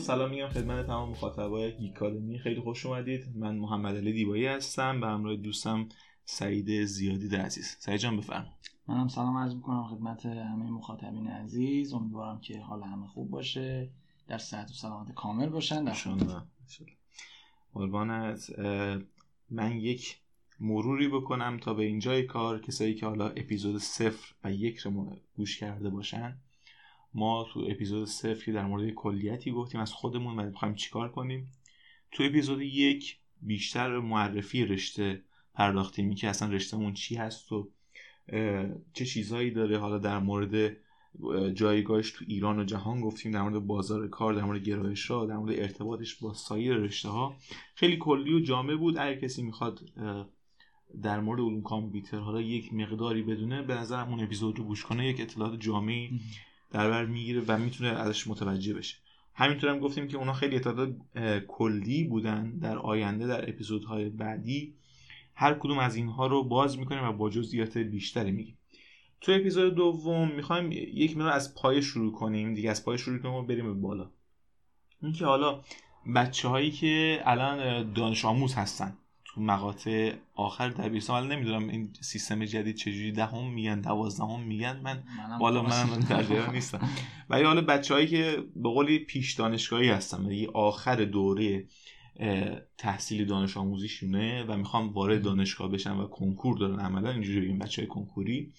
سلام میگم خدمت تمام مخاطبای گیکادمی خیلی خوش اومدید. من محمد علی دیبایی هستم به همراه دوستم سعید زیادی عزیز. سعید جان بفرم منم سلام عرض می‌کنم خدمت همه مخاطبین عزیز. امیدوارم که حال همه خوب باشه در صحت و سلامت کامل باشن. در قربانت من یک مروری بکنم تا به اینجای کار کسایی که حالا اپیزود صفر و یک رو گوش کرده باشن. ما تو اپیزود صفر که در مورد کلیتی گفتیم از خودمون و می‌خوایم چیکار کنیم تو اپیزود یک بیشتر معرفی رشته پرداختیم. که اصلا رشتهمون چی هست و چه چیزهایی داره. حالا در مورد جایگاهش تو ایران و جهان گفتیم در مورد بازار کار در مورد گرایش ها در مورد ارتباطش با سایر رشته ها خیلی کلی و جامع بود. اگر کسی می‌خواد در مورد علوم کامپیوتر حالا یک مقداری بدونه به نظر اون اپیزود رو گوش کنه. یک اطلاعات جامعی در بر می‌گیره و می‌تونه ازش متوجه بشه. همینطور هم گفتیم که اونا خیلی اطلاعات کلی بودن در آینده در اپیزودهای بعدی. هر کدوم از اینها رو باز می‌کنیم و با جزئیات بیشتری میگیم. تو اپیزود دوم می‌خوایم یک مقدار از پای شروع کنیم. دیگه از پای شروع کنیم و بریم بالا. اینکه حالا بچه هایی که الان دانش آموز هستن تو مقاطع آخر دبیرستان ولی نمی‌دونم این سیستم جدید چجوری دهم میگن دوازدهم میگن. من بالا من در نیستم. ولی حالا بچههایی که به قولی پیش دانشگاهی هستن یعنی آخر دوره تحصیلی دانش آموزیشونه و می‌خوام وارد دانشگاه بشن و کنکور دارن. عملا اینجوری بگیم بچه های کنکوری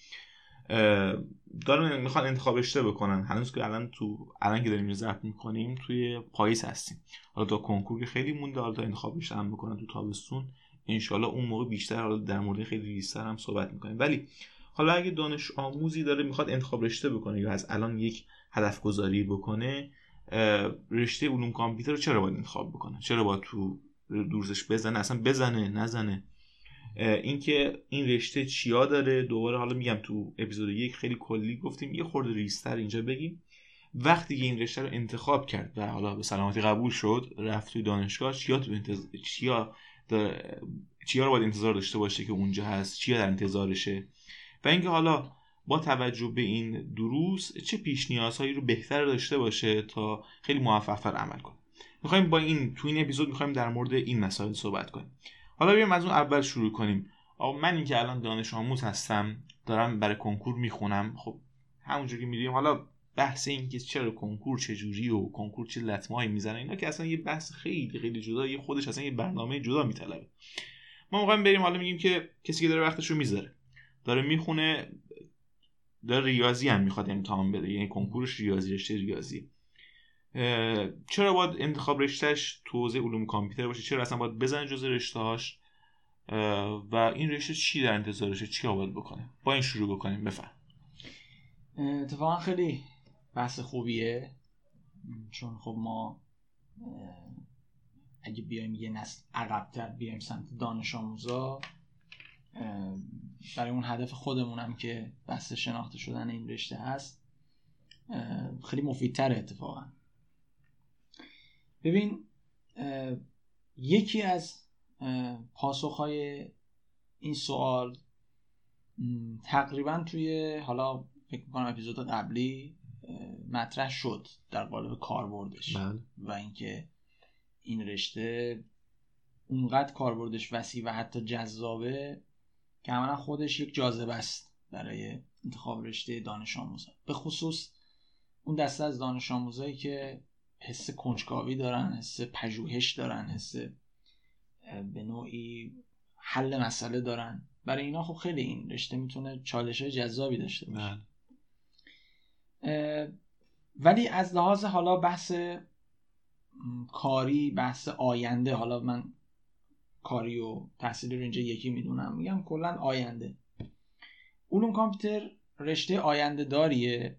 دارن می‌خوان انتخاب رشته بکنن. هنوز که الان تو الان که داریم ضبط می‌کنیم توی پاییز هستیم. حالا تا کنکور خیلی مونده حالا تا انتخاب هم بکنن تو تابستون. انشالله اون موقع بیشتر حالا در مورد خیلی ریزتر هم صحبت می‌کنیم. ولی حالا اگه دانش آموزی داره می‌خواد انتخاب رشته بکنه یا از الان یک هدف گذاری بکنه رشته علوم کامپیوتر رو چرا باید انتخاب بکنه؟ چرا باید تو دورزش بزنه؟ اصلا بزنه نزنه؟ اینکه این رشته چیا داره؟ دوباره حالا میگم تو اپیزود یک خیلی کلی گفتیم یه خورده ریستر اینجا بگیم. وقتی که این رشته رو انتخاب کرد و حالا به سلامتی قبول شد رفت توی دانشگاه چیا تو انتظار چیا چیا رو باید انتظار داشته باشه که اونجا هست؟ چیا در انتظارشه؟ و اینکه حالا با توجه به این دروس چه پیش نیازهایی رو بهتر داشته باشه تا خیلی موفقتر عمل کنه. می‌خوایم با این تو این اپیزود می‌خوایم در مورد این مسائل صحبت کنیم. حالا بیایم از اون اول شروع کنیم. آقا من اینکه الان دانش آموز هستم دارم برای کنکور می‌خونم. خب همونجور که می‌دونیم حالا بحث این که چرا کنکور چه جوری و کنکور چه لطمه‌ای می‌زنه اینا که اصلا یه بحث خیلی خیلی جدا یه خودش اصلا یه برنامه جدا میطلبه. ما می‌خوایم بریم حالا میگیم که کسی که داره وقتش رو می‌ذاره داره می‌خونه داره ریاضی هم می‌خواد امتحان بده یعنی کنکورش ریاضی رشته ریاضی. چرا باید انتخاب رشتهش تو علوم کامپیوتر باشه؟ چرا اصلا باید بزنه جزء رشتهاش و این رشته چی در انتظارشه؟ چی باید بکنه؟ با این شروع بکنیم بفهم. اتفاقا خیلی بحث خوبیه؟ چون خب ما اگه بیایم یه نسل عقبتر بیایم سمت دانش آموزا برای اون هدف خودمونم که بحث شناخته شدن این رشته هست خیلی مفیدتر اتفاقا. ببین یکی از پاسخهای این سوال تقریبا توی حالا فکر می‌کنم اپیزود قبلی مطرح شد در قالب کاربردش بله. و اینکه این رشته اونقدر کاربردش وسیع و حتی جذابه که عملا خودش یک جاذبه است برای انتخاب رشته دانش آموزان به خصوص اون دسته از دانش آموزایی که حس کنجکاوی دارن حس پژوهش دارن حس به نوعی حل مسئله دارن برای اینا خب خیلی این رشته می‌تونه چالش های جذابی داشته باشه بله. ولی از لحاظ حالا بحث کاری بحث آینده حالا من کاری و تحصیلی رو اینجا یکی می‌دونم میگم کلا آینده. علوم کامپیوتر رشته آینده داریه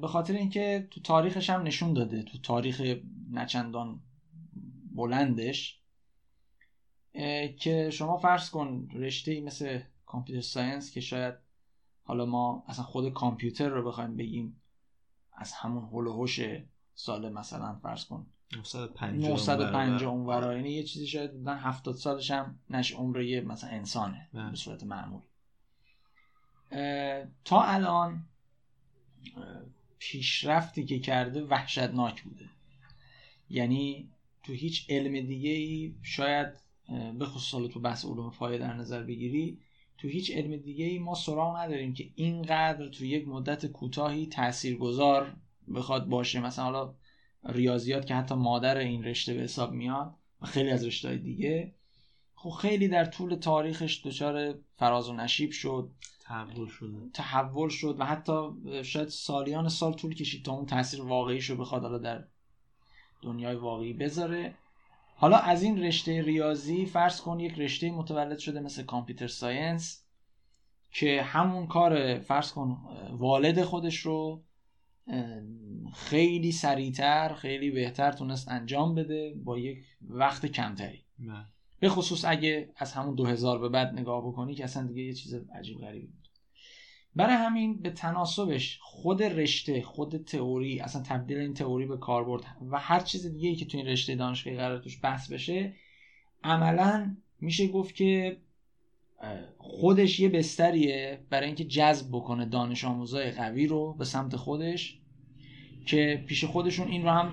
به خاطر اینکه تو تاریخش هم نشون داده تو تاریخ نچندان بلندش که شما فرض کن رشته مثل کامپیوتر ساینس که شاید حالا ما اصلا خود کامپیوتر رو بخوایم بگیم از همون هول و سال مثلا فرض کن 950 اون ورا یعنی یه چیزی شاید بودن 70 سالش هم نش عمر یه مثلا انسانه به صورت معمول. تا الان پیشرفتی که کرده وحشتناک بوده. یعنی تو هیچ علم دیگه ای شاید به خصوص تو بحث علوم پایه در نظر بگیری تو هیچ علم دیگه ای ما سراغ نداریم که اینقدر تو یک مدت کوتاهی تاثیرگذار بخواد باشه. مثلا حالا ریاضیات که حتی مادر این رشته به حساب میاد و خیلی از رشته دیگه خب خیلی در طول تاریخش دچار فراز و نشیب شد. تحول شد تحول شد و حتی شاید سالیان سال طول کشید تا اون تاثیر واقعیش رو بخواد حالا در دنیای واقعی بذاره. حالا از این رشته ریاضی فرض کن یک رشته متولد شده مثل کامپیوتر ساینس که همون کار فرض کن والد خودش رو خیلی سریعتر خیلی بهتر تونست انجام بده با یک وقت کمتری نه. به خصوص اگه از همون دو هزار به بعد نگاه بکنی که اصلا دیگه یه چیز عجیب غریبی بود برای همین به تناسبش خود رشته خود تئوری اصلا تبدیل این تئوری به کاربرد و هر چیز دیگه ای که تو این رشته دانشگاهی قرار توش بحث بشه عملا میشه گفت که خودش یه بستریه برای اینکه جذب بکنه دانش آموزای قوی رو به سمت خودش که پیش خودشون این رو هم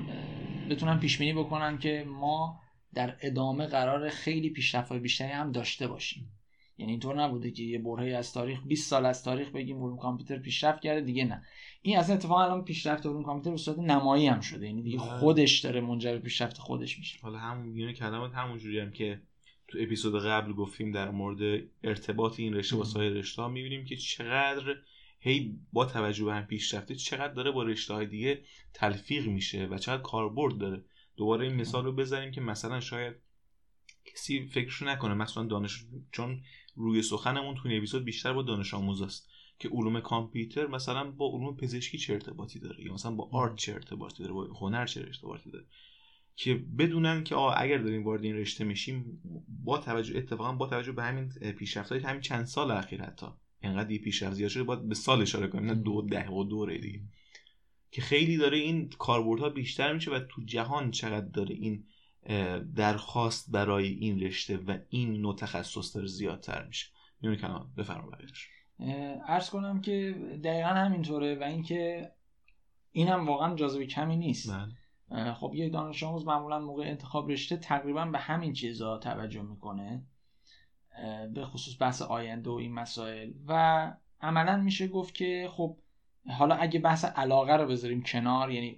بتونن پیش بینی بکنن که ما در ادامه قرار خیلی پیشرفت بیشتری هم داشته باشیم. یعنی اینطور نبوده که یه برهه از تاریخ 20 سال از تاریخ بگیم علوم کامپیوتر پیشرفت کرده دیگه نه. این اصلا اتفاقا الان پیشرفت علوم کامپیوتر به صورت نمایی هم شده. یعنی دیگه بله. خودش داره منجر به پیشرفت خودش میشه. حالا همون کلمات همون جوری هم که تو اپیزود قبل گفتیم در مورد ارتباط این رشته با سایر رشته ها می‌بینیم که چقدر هی با توجه به هم پیشرفته چقدر داره با رشته های دیگه تلفیق میشه و چقدر کاربرد داره. دوباره این مثال رو بزنیم که مثلا شاید کسی فکرشو نکنه مثلا دانش چون روی سخنمون تو این اپیزود بیشتر با دانش آموز است که علوم کامپیوتر مثلا با علوم پزشکی چه ارتباطی داره یا مثلا با آرت چه ارتباطی داره با هنر چه ارتباطی داره که بدونن که آه اگر داریم وارد این رشته میشیم با توجه اتفاقا با توجه به همین پیشرفت‌های همین چند سال اخیر حتی انقدر یه پیشرفت زیاد شده باید به سال اشاره کنیم نه دو ده و دوره دیگه. که خیلی داره این کاربردها بیشتر میشه و تو جهان چقدر داره این درخواست برای این رشته و این نوع تخصص داره زیادتر میشه. میونه کنم بفرما بقیهش ارز کنم که دقیقا همینطوره و اینکه این هم واقعا جاذبه کمی نیست. من. خب یک دانش آموز معمولا موقع انتخاب رشته تقریبا به همین چیزها توجه می‌کنه به خصوص بحث آینده و این مسائل. و عملا میشه گفت که خب حالا اگه بحث علاقه رو بذاریم کنار یعنی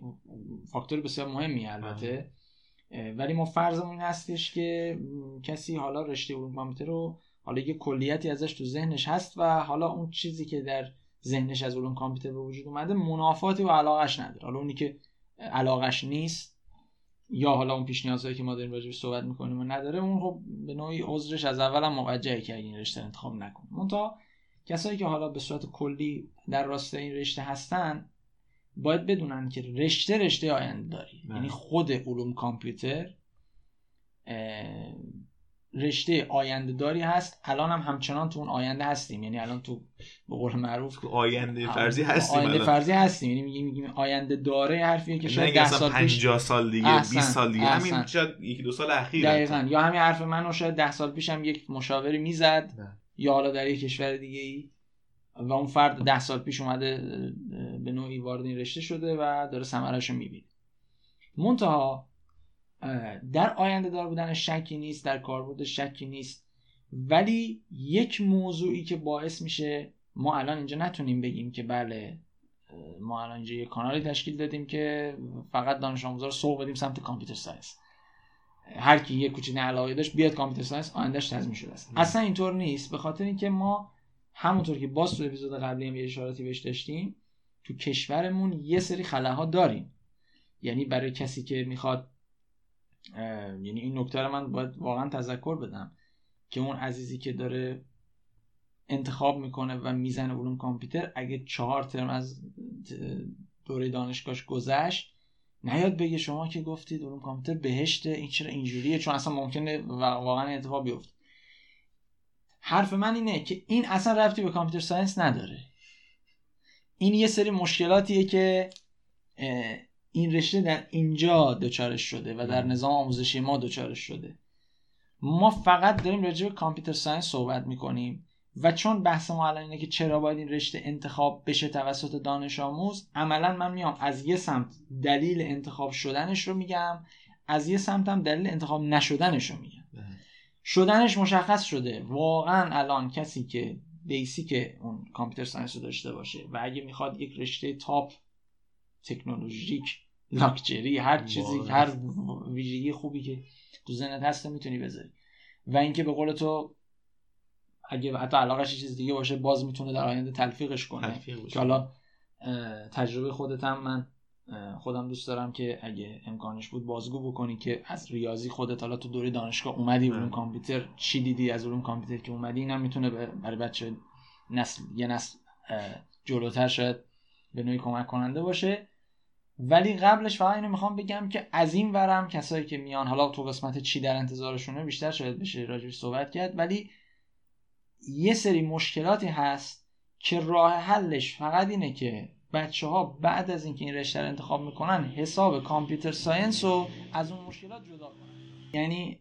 فاکتور بسیار مهمی البته. ولی ما فرضمون این هستش که کسی حالا رشته علوم کامپیوتر رو حالا یه کلیتی ازش تو ذهنش هست و حالا اون چیزی که در ذهنش از علوم کامپیوتر به وجود اومده منافاتی و علاقش نداره. حالا اونی که علاقش نیست یا حالا اون پیش نیازهایی که ما داریم راجعش صحبت می‌کنیم و نداره اون خب به نوعی عذرش از اول هم موجهه که این رشته انتخاب نکنه. منتها کسایی که حالا به صورت کلی در راست این رشته هستن باید بدونن که رشته رشته آینده داری. بله. یعنی خود علوم کامپیوتر رشته آینده داری هست. الان هم همچنان تو اون آینده هستیم. یعنی الان تو به قول معروف تو آینده فرضی هستیم آینده الان. فرضی هستیم. یعنی میگیم میگیم آینده داره حرفیه که شاید اینکه 10 اصلا سال پیش 50 سال دیگه احسن، 20 سال دیگه. همین. شاید یکی دو سال اخیر دقیقا. یا همین حرف منو شاید ده سال پیش هم یک مشاوری می‌زد. نه. یا حالا در یک کشور دیگه ای و اون فرد ده سال پیش اومده به نوعی وارد این رشته شده و داره ثمرش رو می‌بینه. منتها در آینده دار بودن شکی نیست در کاربرد شکی نیست. ولی یک موضوعی که باعث میشه ما الان اینجا نتونیم بگیم که بله ما الان اینجا یه کانالی تشکیل دادیم که فقط دانش آموزا رو سوق بدیم سمت computer science. هر کی یه کوچیک علاقه داشت بیاد computer science آیندهش تضمین شده است. اصلا اینطور نیست. به خاطر اینکه ما همونطور که باز تو اپیزود قبلی هم یه اشاراتی بهش داشتیم تو کشورمون یه سری خلاها داریم. یعنی برای کسی که می‌خواد یعنی این نکته رو من باید واقعا تذکر بدم که اون عزیزی که داره انتخاب می‌کنه و می‌زنه علوم کامپیوتر اگه چهار ترم از دوره دانشگاهش گذشت نیاد بگه شما که گفتید علوم کامپیوتر بهشته این چرا اینجوریه؟ چون اصلا ممکنه واقعا اتفاق بیفته. حرف من اینه که این اصلا رفتی به کامپیوتر ساینس نداره. این یه سری مشکلاتیه که این رشته در اینجا دچارش شده و در نظام آموزشی ما دچارش شده. ما فقط داریم راجع به کامپیوتر ساینس صحبت می‌کنیم و چون بحث ما الان اینه که چرا باید این رشته انتخاب بشه توسط دانش آموز عملا من میام از یه سمت دلیل انتخاب شدنش رو میگم از یه سمت هم دلیل انتخاب نشدنش رو بله. شدنش مشخص شده واقعا الان کسی که basic اون computer science رو داشته باشه و اگه می‌خواد یک رشته top تکنولوژیک لاکچری هر چیزی واقعا. هر ویژگی خوبی که تو ذهنت هست می‌تونی بذاری و اینکه به قول تو اگه حتی علاقش چیز دیگه باشه باز می‌تونه در آینده تلفیقش کنه تلفیق. که حالا تجربه خودت هم من خودم دوست دارم که اگه امکانش بود بازگو بکنی که از ریاضی خودت حالا تو دوره دانشگاه اومدی علوم. کامپیوتر چی دیدی از علوم کامپیوتر که اومدی اینم می‌تونه برای بچه نسل یه نسل جلوتر شاید به نوعی کمک کننده باشه ولی قبلش فقط اینو می‌خوام بگم که از این ورم کسایی که میان حالا تو قسمت چی در انتظارشونه بیشتر شاید بشه راجعش صحبت کرد ولی یه سری مشکلاتی هست که راه حلش فقط اینه که بچه ها بعد از اینکه این رشته رو انتخاب می‌کنن حساب کامپیوتر ساینس رو از اون مشکلات جدا کنن. یعنی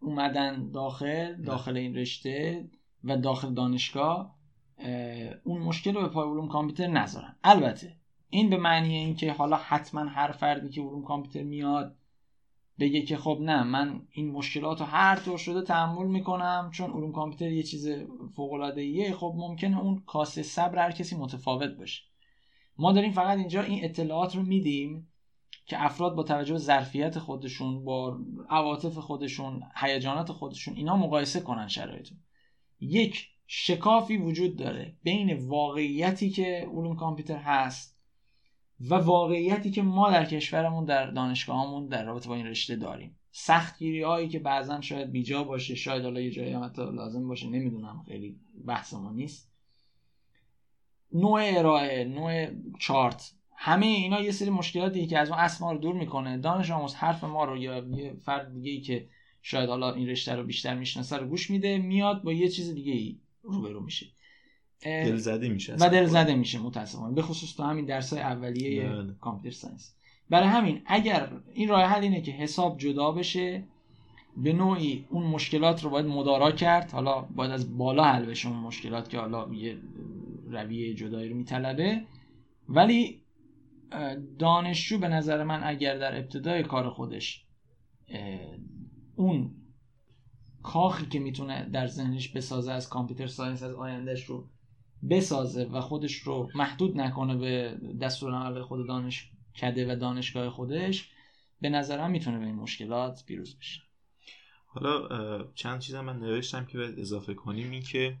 اومدن داخل داخل این رشته و داخل دانشگاه اه، اون مشکل رو به پای علوم کامپیوتر نذارن. البته این به معنی اینکه حالا حتما هر فردی که علوم کامپیوتر میاد بگه که خب نه من این مشکلات رو هر طور شده تحمل می‌کنم چون علوم کامپیوتر یه چیز فوق العاده ایه خب ممکنه اون کاسه صبر هر کسی متفاوت باشه. ما داریم فقط اینجا این اطلاعات رو میدیم که افراد با توجه به ظرفیت خودشون با عواطف خودشون هیجانات خودشون اینا مقایسه کنن شرایطو. یک شکافی وجود داره بین واقعیتی که علوم کامپیوتر هست و واقعیتی که ما در کشورمون در دانشگاهمون در رابطه با این رشته داریم. سختگیری هایی که بعضا شاید بیجا باشه شاید حالا یه جایی هم حتی لازم باشه نمی‌دونم خیلی بحث ما نیست. نوع ارائه نوع چارت. همه اینا یه سری مشکلاتیه که از ما رو دور می‌کنه. دانش آموز حرف ما رو یا یه فرد دیگه ای که شاید حالا این رشته رو بیشتر می‌شناسه رو گوش میده میاد با یه چیز دیگه ای روبرو میشه. دل زده میشه و. دل زده میشه متاسفانه. به خصوص تو همین درس های اولیه بله. کامپیوتر ساینس. برای همین اگر این راه حل اینه که حساب جدا بشه به نوعی اون مشکلات رو باید مدارا کرد. حالا باید از بالا حل بشه اون مشکلات که حالا یه رویه جدایی رو میطلبه. ولی دانشجو به نظر من اگر در ابتدای کار خودش اون کاخی که می‌تونه در ذهنش بسازه از کامپیوتر ساینس از آیندهش رو بسازه و خودش رو محدود نکنه به دستورالعمل خود دانشکده و دانشگاه خودش به نظرم می‌تونه به این مشکلات پیروز بشه. حالا چند چیزم من نوشتم که باید اضافه کنیم. این که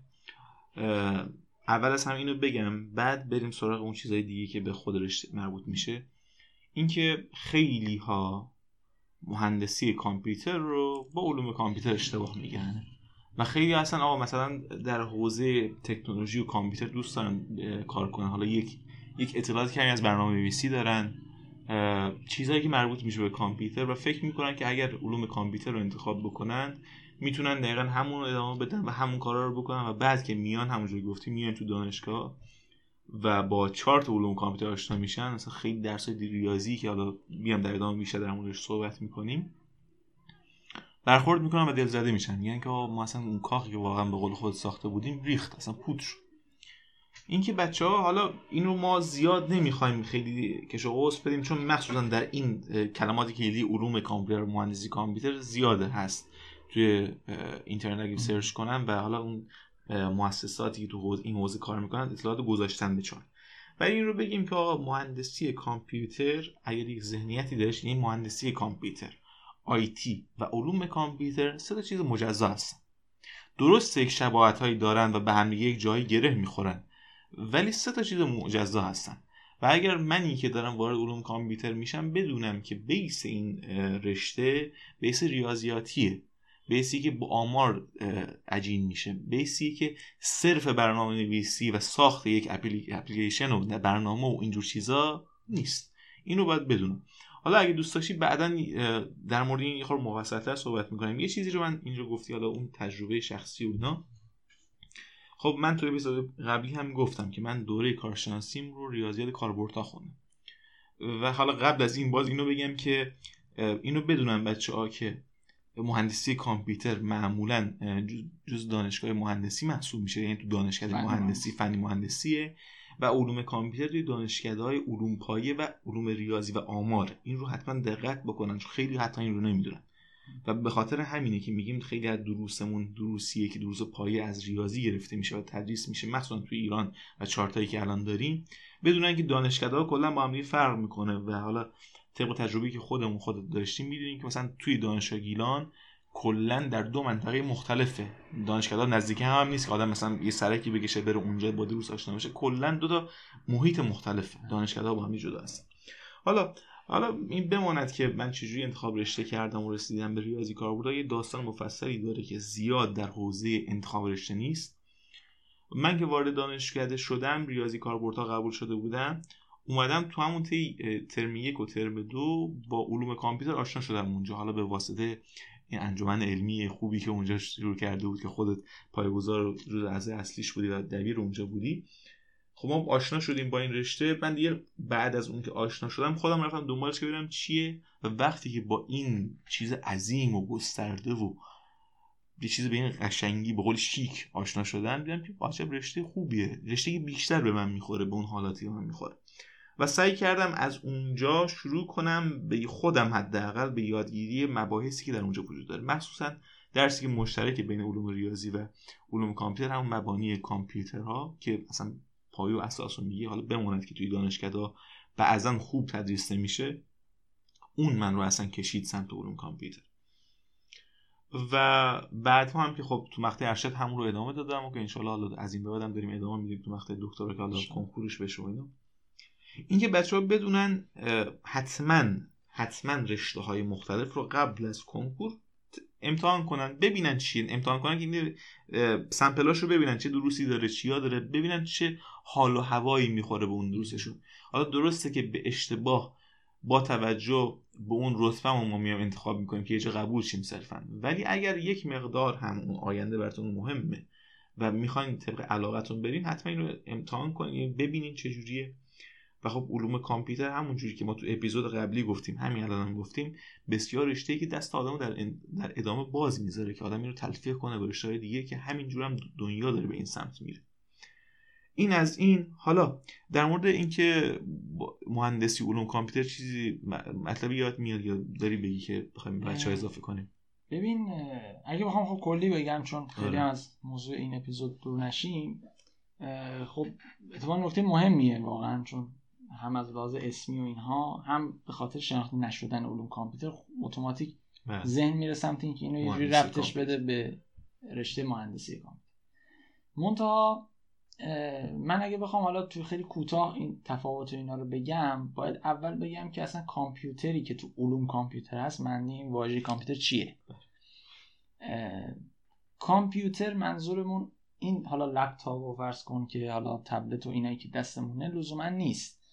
اول از هم اینو بگم بعد بریم سراغ اون چیزهای دیگه که به خود رشته مربوط میشه. اینکه خیلی ها مهندسی کامپیوتر رو با علوم کامپیوتر اشتباه میگن. و خیلی اصلا آقا مثلا در حوزه تکنولوژی و کامپیوتر دوست دارن کار کنن. حالا یک یک اطلاعات کمی از برنامه نویسی دارن چیزهایی که مربوط میشه به کامپیوتر و فکر می‌کنن که اگر علوم کامپیوتر رو انتخاب بکنن می‌تونن دقیقا همون رو ادامه بدن و همون کارا رو بکنن و بعد که میان همونجوری گفتی میان تو دانشگاه و با چارت علوم کامپیوتر آشنا میشن. مثلا خیلی درس ریاضی که حالا میام در ادامه بیشتر در موردش صحبت می‌کنیم برخورد می‌کنن و دلزده میشن. یعنی که ما اصلا اون کاخی که واقعا به قول خود ساخته بودیم ریخت اصلا پودر. شد اینکه بچه ها حالا اینو ما زیاد نمی‌خوایم خیلی کش و قوس بدیم چون مخصوصا در این که کلیدی علوم کامپیوتر مهندسی کامپیوتر زیاده هست. توی اینترنت اگه سرچ کنم و حالا اون مؤسساتی که تو این حوزه کار می‌کنن اطلاعات گذاشتن به چار ولی این رو بگیم که مهندسی کامپیوتر اگر یک ذهنیتی داشت این مهندسی کامپیوتر آیتی و علوم کامپیوتر سه تا چیز مجزا هستن درست یک شباهت هایی دارن و به هم یک جایی گره می‌خورن ولی سه تا چیز مجزا هستن. و اگر منی که دارم وارد علوم کامپیوتر میشم بدونم که بیس این رشته بیس ریاضیاتیه. بیسی که با آمار عجین میشه. بیسی که صرف برنامه نویسی و ساخت یک اپلی- اپلیکیشن و برنامه و اینجور چیزا نیست. اینو باید بدونم. حالا اگه دوست داشتی بعدا در مورد این یه خورده صحبت می‌کنیم. یه چیزی رو من اینجا گفتی حالا اون تجربه شخصی و اینا. خب من توی اپیزود قبلی هم گفتم که من دوره کارشناسیم رو ریاضیات کاربردها خوندم. و حالا قبل از این باز اینو بگم که اینو بدونن بچه ها که مهندسی کامپیوتر معمولا جز- دانشگاه مهندسی محسوب میشه. یعنی تو دانشکده فنی مهندسی فنی مهندسیه و علوم کامپیوتر توی دانشکده علوم پایه و علوم ریاضی و آمار. این رو حتما دقت بکنن چون خیلی حتی این رو نمی‌دونن. و به خاطر همینه که میگیم خیلی از دروسمون دروسیه که دروس پایه از ریاضی گرفته میشه و تدریس میشه مخصوصا توی ایران و چارتایی که الان داریم. بدونن که دانشکده ها کلا با هم فرق می‌کنه و حالا طبق تجربه که خودمون خود داشتیم می‌دونیم که مثلا توی دانشگاه گیلان کلا در دو منطقه مختلفه. دانشگاه نزدیک هم, هم نیست که آدم مثلا یه سرکی بکشه بره اونجا با دروس آشنا بشه. کلا دو تا محیط مختلفه. دانشگاه با هم جدا هستن. حالا حالا این بماند که من چجوری انتخاب رشته کردم و رسیدم به ریاضی کاربرد یه داستان مفصلی داره که زیاد در حوزه انتخاب رشته نیست. من که وارد دانشکده شدم ریاضی کاربردها قبول شده بودم اومدم تو همون ترم یک و ترم دو با علوم کامپیوتر آشنا شدم اونجا. حالا به واسطه این انجمن علمی خوبی که اونجا شروع کرده بود که خودت پایه‌گذار روز از اصلیش بودی و دبیر اونجا بودی. خب ما آشنا شدیم با این رشته. من دیگه بعد از اون که آشنا شدم خودم رفتم دنبالش که ببینم چیه و وقتی که با این چیز عظیم و گسترده و یه چیز به این قشنگی به قول شیک آشنا شدن دیدم که عجب رشته خوبیه. رشته بیشتر به من می‌خوره به اون حالاتی من می‌خوره و سعی کردم از اونجا شروع کنم به خودم حداقل به یادگیری مباحثی که در اونجا وجود داره. مخصوصا درسی که مشترک بین علوم ریاضی و علوم کامپیوتر همون مبانی کامپیوترها که اصلا پایه و اساس میگه حالا بماند که توی دانشگاه بعضا خوب تدریس نمیشه اون من رو اصلا کشید سمت علوم کامپیوتر. و بعد هم که خب تو مقطع ارشد همون رو ادامه دادم و که انشالله حالا از این به بعدم داریم ادامه میدیم تو مقطع دکترا که حالا کنکورش بشه و اینا. اینکه بچه ها بدونن حتما حتما رشته های مختلف رو قبل از کنکور امتحان کنن ببینن چیه امتحان کنن که این سمپلاش رو ببینن چه دروسی داره چیا داره ببینن چه حال و هوایی می‌خوره به اون دروسشون. حالا درسته که به اشتباه با توجه به اون رتبه ما میام انتخاب می‌کنیم که جا قبول شیم صرفا. ولی اگر یک مقدار هم اون آینده براتون مهمه و می‌خواین طبق علاقتون برین حتما اینو امتحان کنین ببینین چجوریه و خب علوم کامپیوتر همونجوری که ما تو اپیزود قبلی گفتیم همین الان هم گفتیم بسیار رشته که دست آدمو در, در ادامه باز می‌ذاره که آدم این رو تلفیق کنه به رشته دیگه که همینجور هم دنیا داره به این سمت میره. این از این. حالا در مورد اینکه مهندسی علوم کامپیوتر چیزی مطلبی یاد میاد یا داری بگی که بخوایم بچه اضافه کنیم؟ ببین اگه بخوام خب کلی بگم چون خیلی آره. از موضوع این اپیزود دور نشیم خب اتفاقا نکته مهمیه واقعا چون هم از لحاظ اسمی و اینها هم به خاطر شناخته نشدن علوم کامپیوتر اتوماتیک بله. ذهن میره سمت اینکه اینو یه رفتش بده به رشته مهندسی کامپیوتر. منتها من اگه بخوام حالا تو خیلی کوتاه این تفاوت اینا رو بگم باید اول بگم که اصلا کامپیوتری که تو علوم کامپیوتر هست معنی این واژه کامپیوتر چیه؟ کامپیوتر منظورمون این حالا لپتاپ و فرض کن که حالا تبلت و اینایی که دستمونه لزوما نیست.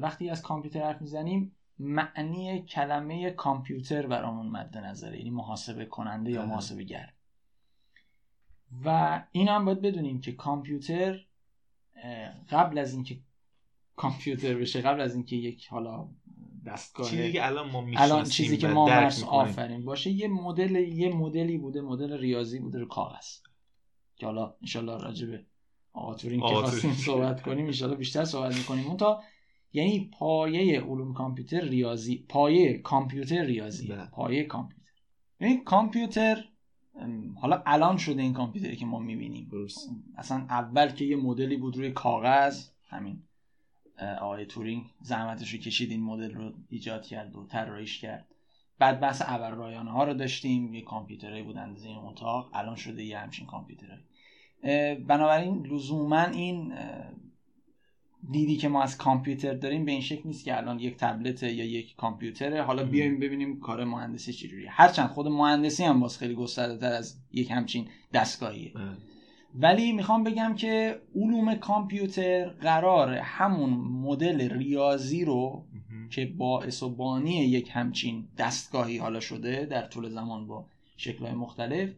وقتی از کامپیوتر حرف می‌زنیم معنی کلمه کامپیوتر برامون مد نظره یعنی محاسبه کننده یا بله. محاسبه گر. و این هم باید بدونیم که کامپیوتر قبل از اینکه کامپیوتر بشه قبل از اینکه یک حالا دستگاه چیزی که الان ما الان چیزی که ما آفرین باشه. یه مدل یه مدلی بوده مدل ریاضی بوده رو کاغذ. که حالا انشالله راجبه آقا تورین که خواستیم صحبت کنیم انشالله بیشتر صحبت می‌کنیم. اون تا یعنی پایه علوم کامپیوتر ریاضی پایه کامپیوتر ریاضی ده. بله. پایه کامپیوتر. یعنی کامپیوتر حالا الان شده این کامپیوتری که ما می‌بینیم. اصلا اول که یه مدلی بود روی کاغذ همین آقای تورینگ زحمتش رو کشید این مدل رو ایجاد کرد و طراحیش کرد. بعد بحث ابر رایانه ها رو داشتیم. یه کامپیوترهایی بود اندازه این اتاق. الان شده یه همچین کامپیوترهایی. بنابراین لزوما این دیدی که ما از کامپیوتر داریم به این شکل نیست که الان یک تبلت یا یک کامپیوتره. حالا بیایم ببینیم کار مهندسی چجوریه. هرچند خود مهندسی هم باز خیلی گسترده تر از یک همچین دستگاهیه. ولی می‌خوام بگم که علوم کامپیوتر قرار همون مدل ریاضی رو که باعث و بانی یک همچین دستگاهی حالا شده در طول زمان با شکلهای مختلف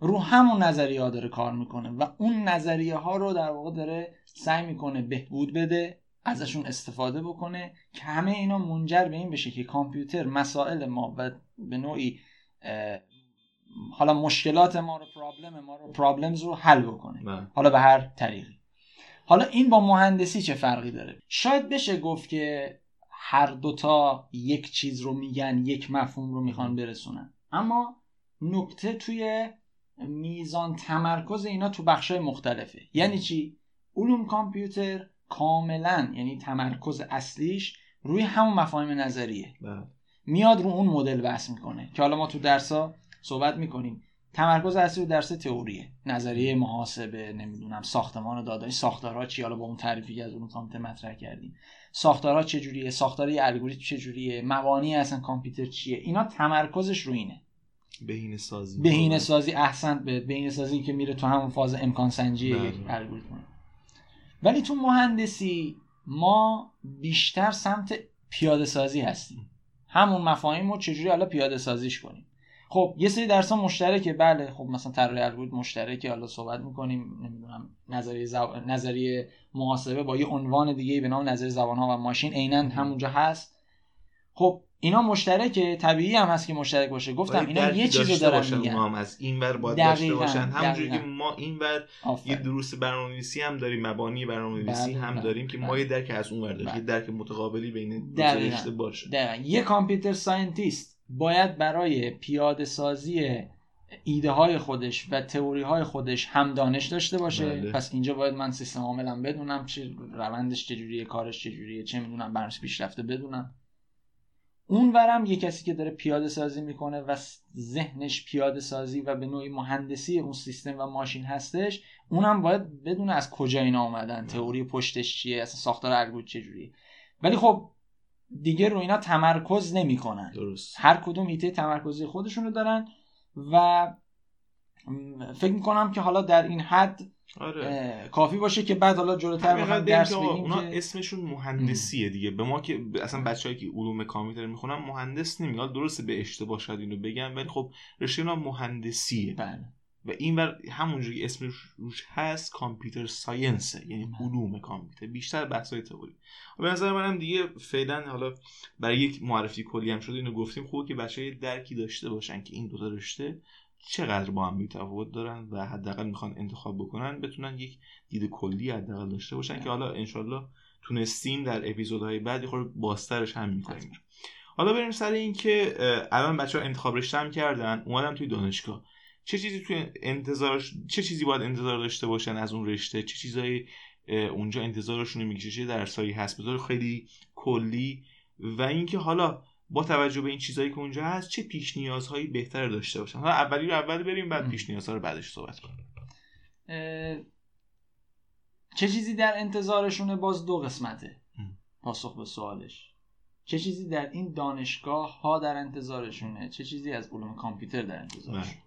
رو همون نظریه ها داره کار می‌کنه و اون نظریه ها رو در واقع داره سعی می‌کنه بهبود بده ازشون استفاده بکنه که همه اینا منجر به این بشه که کامپیوتر مسائل ما و به نوعی حالا مشکلات ما رو پرابلم ما رو پرابلمز رو حل بکنه. بله. حالا به هر طریقی. حالا این با مهندسی چه فرقی داره؟ شاید بشه گفت که هر دوتا یک چیز رو میگن یک مفهوم رو می‌خوان برسونن. اما نکته توی میزان تمرکز اینا تو بخشای مختلفه. یعنی چی؟ علوم کامپیوتر کاملا یعنی تمرکز اصلیش روی همون مفاهیم نظریه. بله. میاد رو اون مدل بحث می‌کنه که حالا ما تو درسا صحبت می‌کنیم. تمرکز اصلی رو درس تئوریه. نظریه محاسبه نمی‌دونم ساختمان دادایی ساختارها چی؟ حالا با اون تعریفی که از اون کامپیوتر مطرح کردیم. ساختارها چجوریه؟ ساختار یه الگوریتم چجوریه؟ مبانی اصلا کامپیوتر چیه؟ اینا تمرکزش رو اینه. بهینه سازی. بهینه سازی احسن به بهینه سازی که میره تو همون فاز امکان سنجی بله. یک الگوریتم. ولی تو مهندسی ما بیشتر سمت پیاده سازی هستیم. همون مفاهیم رو چجوری حالا پیاده سازیش کنیم؟ خب یه سری درس ها مشترکه. بله خب مثلا طراحی الگوریتم مشترکه. حالا صحبت می‌کنیم نمی‌دونم نظریه زب... نظریه محاسبه با یه عنوان دیگه به نام نظریه زبان ها و ماشین. عینا همونجا هست. خب اینا مشترکه طبیعی هم هست که مشترک باشه گفتم اینا یه چیز دارن میگن هم از این ور باید دقیقاً، داشته باشن همونجوری که. ما این ور یه. دروس برنامه‌نویسی هم داریم مبانی برنامه‌نویسی بله، هم بله، داریم که ما بله. یه درک از اون ور داریم. یه درک متقابلی بین دو. رشته باشه دقیقا یه computer scientist باید برای پیاده سازی ایده های خودش و تئوری های خودش هم دانش داشته باشه بله. پس اینجا باید من سیستم عاملم بدونم چه روندش چجوریه کارش چجوریه چه می‌دونم برنامه پیشرفته بدونم اون ورم یه کسی که داره پیاده سازی می‌کنه و ذهنش پیاده سازی و به نوعی مهندسی اون سیستم و ماشین هستش اونم باید بدونه از کجا اینا اومدن تئوری پشتش چیه اصلا ساختار الگوریتم چجوریه ولی خب دیگه رو اینا تمرکز نمی‌کنن. درست. هر کدوم ایته تمرکزی خودشونو دارن و فکر می‌کنم که حالا در این حد آره. کافی باشه که بعد حالا جلوتر بخوام درس که اونا که اسمشون مهندسیه دیگه. به ما که اصلا بچه‌ای که علوم کامپیوتر می‌خونن مهندس نمیاد درسته به اشتباه شاید اینو بگم ولی خب رشته اونا مهندسیه. بله. و این ور همونجوری اسمش روش هست کامپیوتر ساینسه. یعنی بله. علوم کامپیوتر. بیشتر بحث‌های تئوری. به نظر منم دیگه فعلا حالا برای یک معرفی کلی هم شده اینو گفتیم. خوبه که بچه‌ها درکی داشته باشن که این دو تا رشته چقدر با هم تفاوت دارن و حداقل می‌خوان انتخاب بکنن بتونن یک دید کلی حداقل داشته باشن که حالا انشالله تونستیم در اپیزودهای بعدی خود بازترش هم می‌کنیم. حالا بریم سر این که الان بچه ها انتخاب رشته هم کردن اومدن توی دانشگاه. چه چیزی توی انتظارش چه چیزی باید انتظار داشته باشن از اون رشته؟ چه چیزایی اونجا انتظارشون می‌کشه؟ چه درسایی هست؟ بذار خیلی کلی. و اینکه حالا با توجه به این چیزایی که اونجا هست چه پیش نیازهایی بهتر داشته باشن؟ حالا اولی رو اول بریم بعد. پیش نیازها رو بعدش صحبت کنیم. چه چیزی در انتظارشونه باز دو قسمته. پاسخ به سوالش. چه چیزی در این دانشگاه ها در انتظارشونه؟ چه چیزی از علوم کامپیوتر در انتظارشونه؟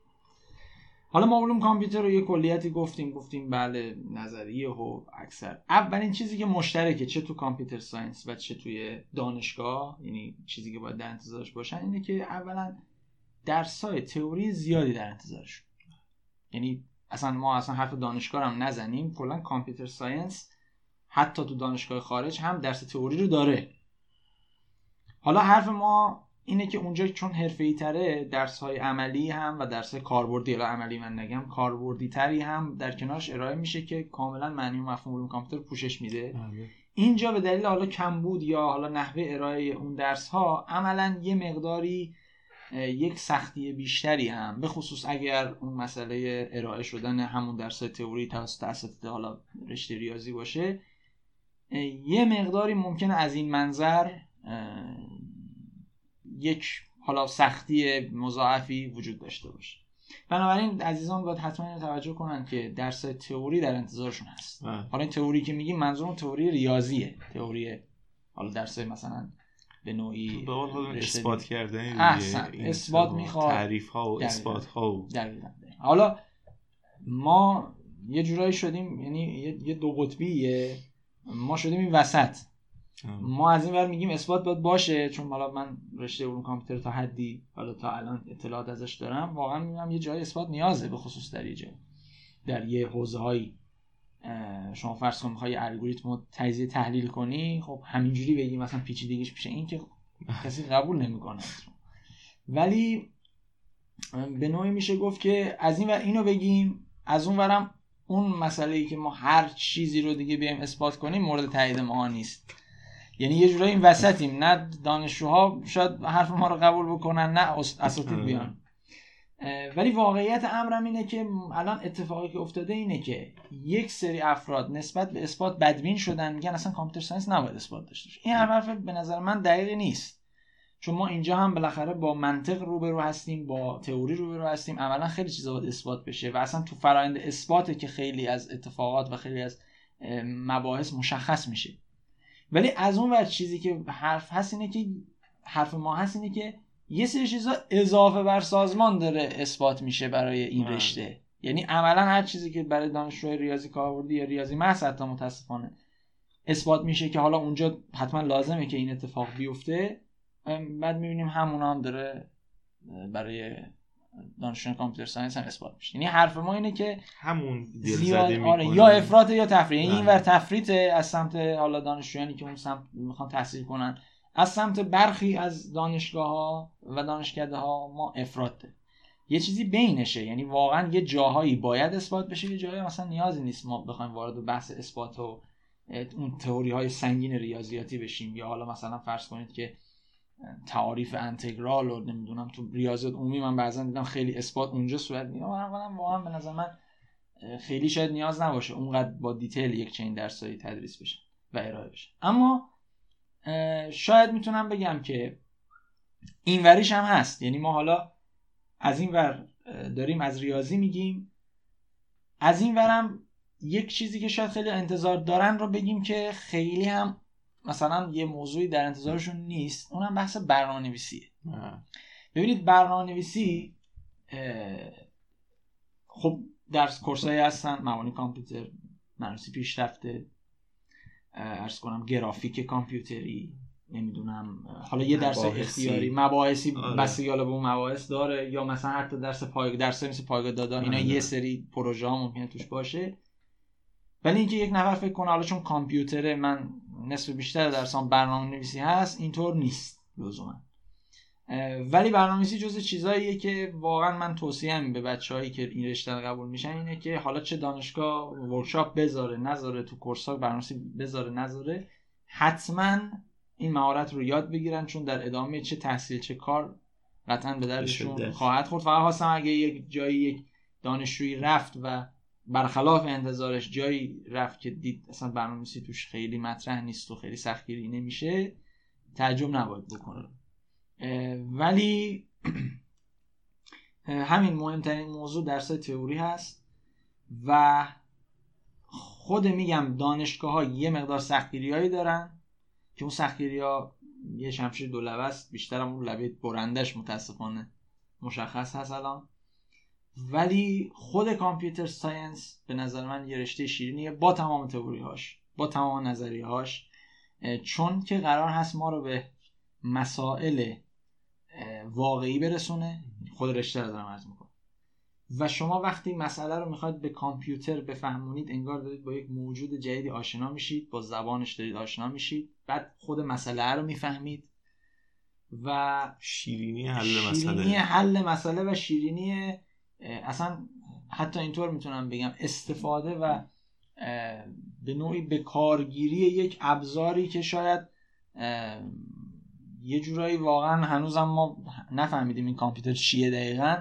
حالا ما علوم کامپیوتر رو یه کلیتی گفتیم گفتیم بله نظریه و اکثر. اولین چیزی که مشترکه چه تو کامپیوتر ساینس و چه توی دانشگاه یعنی چیزی که باید در انتظارش باشن اینه که اولا درسای تئوری زیادی در انتظارشون. یعنی اصلا ما اصلا حرف دانشگاه هم نزنیم کلا کامپیوتر ساینس حتی تو دانشگاه خارج هم درس تئوری رو داره. حالا حرف ما اینه که اونجا چون حرفه‌ای تره درس های عملی هم و درس کاربردی حالا عملی من نگم کاربردی تری هم در کنارش ارائه میشه که کاملا معنی و مفهوم علوم کامپیوتر پوشش میده. اینجا به دلیل حالا کمبود یا حالا نحوه ارائه اون درس ها عملا یه مقداری یک سختی بیشتری هم به خصوص اگر اون مسئله ارائه شدن همون درس تئوری توسط اساتید حالا رشته ریاضی باشه یه مقداری ممکنه از این منظر یک حالا سختی مضاعفی وجود داشته باشه بنابراین عزیزان باید حتما توجه کنن که درس تئوری در انتظارشون هست بله. حالا این تئوری که میگیم منظورم تئوری ریاضیه تئوری حالا درس مثلا به نوعی به اثبات کردن احسن. اثبات می‌خواد. تعریف ها و. اثبات ها و. حالا ما یه جورایی شدیم یعنی یه دو قطبیه ما شدیم این وسط ما از این ور میگیم اثبات باید باشه چون حالا من رشته علوم کامپیوتر تا حدی حالا تا الان اطلاعات ازش دارم. واقعا می‌بینم یه جای اثبات نیازه به خصوص در یه در یه حوزه هایی شما فرض کن می‌خوای الگوریتم رو تجزیه تحلیل کنی خب همینجوری بگی مثلا پیچیدگیش پیشه این که کسی قبول نمی‌کنه. ولی به نوعی میشه گفت که از این ور اینو بگیم از اون ورم اون مسئله ای که ما هر چیزی رو دیگه بیایم اثبات کنیم مورد تایید ما نیست. یعنی یه جورایی این وسطیم نه دانشجوها شاید حرف ما رو قبول بکنن نه اساتید بیان. ولی واقعیت امرم اینه که الان اتفاقی که افتاده اینه که یک سری افراد نسبت به اثبات بدبین شدن میگن اصلا کامپیوتر ساینس نباید اثبات داشته این حرف به نظر من دقیقی نیست. چون ما اینجا هم بالاخره با منطق روبرو هستیم با تئوری روبرو هستیم. عملا خیلی چیزا باید اثبات بشه و اصلا تو فرایند اثباته که خیلی از اتفاقات و خیلی از مباحث مشخص میشه. ولی از اون ور چیزی که حرف هست اینه که حرف ما هست اینه که یه سری چیزا اضافه بر سازمان داره اثبات میشه برای این رشته. یعنی عملا هر چیزی که برای دانشجوی ریاضی کاربردی یا ریاضی محض حتی متاسفانه اثبات میشه که حالا اونجا حتما لازمه که این اتفاق بیفته. بعد می‌بینیم همون هم داره برای دانشجوی کامپیوتر ساینس هم اثبات میشه. یعنی حرف ما اینه که همون زیاد آره یا افراط یا تفریط یعنی اینور تفریط از سمت حالا دانشجویانی که اون سمت می‌خوان تحصیل کنن از سمت برخی از دانشگاه ها و دانشکده ها ما افراطه. یه چیزی بینشه. یعنی واقعا یه جاهایی باید اثبات بشه یه جاهایی مثلا نیازی نیست ما بخوایم وارد بحث اثبات و اون تئوری های سنگین ریاضیاتی بشیم. یا حالا مثلا فرض کنید که تعاریف انتگرال رو نمی‌دونم تو ریاضیات عمومی من بعضا دیدم خیلی اثبات اونجا صورت می‌گیره. اولا واقعا به نظر من خیلی شاید نیاز نباشه اونقدر با دیتیل یک چین درسایی تدریس بشه و ارائه بشه. اما شاید می‌تونم بگم که این وریش هم هست. یعنی ما حالا از این ور داریم از ریاضی میگیم. از این ورم یک چیزی که شاید خیلی انتظار دارن رو بگیم که خیلی هم مثلا یه موضوعی در انتظارشون نیست اونم بحث برنامه نویسیه ببینید برنامه نویسی خب در کورس هستن مبانی کامپیوتر پیش پیشرفته ارز کنم گرافیک کامپیوتری نمی‌دونم حالا یه درس اختیاری مباحثی. بستگی به اون مباحث داره یا مثلا حتی درس پای درس مثل پایگاه دادن اینا آره. یه سری پروژه ها ممکنه توش باشه ولی اینکه یک نفر فکر کنه حالا چون کامپیوتر من نصف بیشتر درسان برنامه نویسی هست اینطور نیست لزوما. ولی برنامه‌نویسی جز چیزاییه که واقعا من توصیه به بچههایی که این رشته قبول میشن اینه که حالا چه دانشگاه ورکشاپ بذاره نذاره تو کورس‌ها برنامه‌نویسی بذاره نذاره حتما این مهارت رو یاد بگیرن چون در ادامه چه تحصیل چه کار قطعا به دردشون خواهد خورد. فقط خواستم اگه یک جایی یک دانشجویی رفت و برخلاف انتظارش جایی رفت که دید اصلا برنامه‌نویسی توش خیلی مطرح نیست و خیلی سختگیری نمیشه تعجب نباید بکنه. ولی همین مهمترین موضوع درس تئوری هست و خود میگم دانشگاه ها یه مقدار سختگیری هایی دارن که اون سختگیری ها یه شمشیر دو لبه است بیشتر اون لبه برندش متاسفانه مشخص هست الان. ولی خود کامپیوتر ساینس به نظر من یه رشته شیرینیه با تمام تئوری هاش با تمام نظریه هاش چون که قرار هست ما رو به مسائل واقعی برسونه. خود رشته رو دارم عرض می‌کنم. و شما وقتی مسئله رو می‌خواید به کامپیوتر بفهمونید انگار دارید با یک موجود جدیدی آشنا میشید با زبانش دارید آشنا میشید بعد خود مسئله رو می‌فهمید و شیرینی حل مسئله. شیرینی حل مسئله و شیرینی اصلا حتی اینطور می‌تونم بگم استفاده و به نوعی به کارگیری یک ابزاری که شاید یه جورایی واقعا هنوزم ما نفهمیدیم این کامپیوتر چیه دقیقا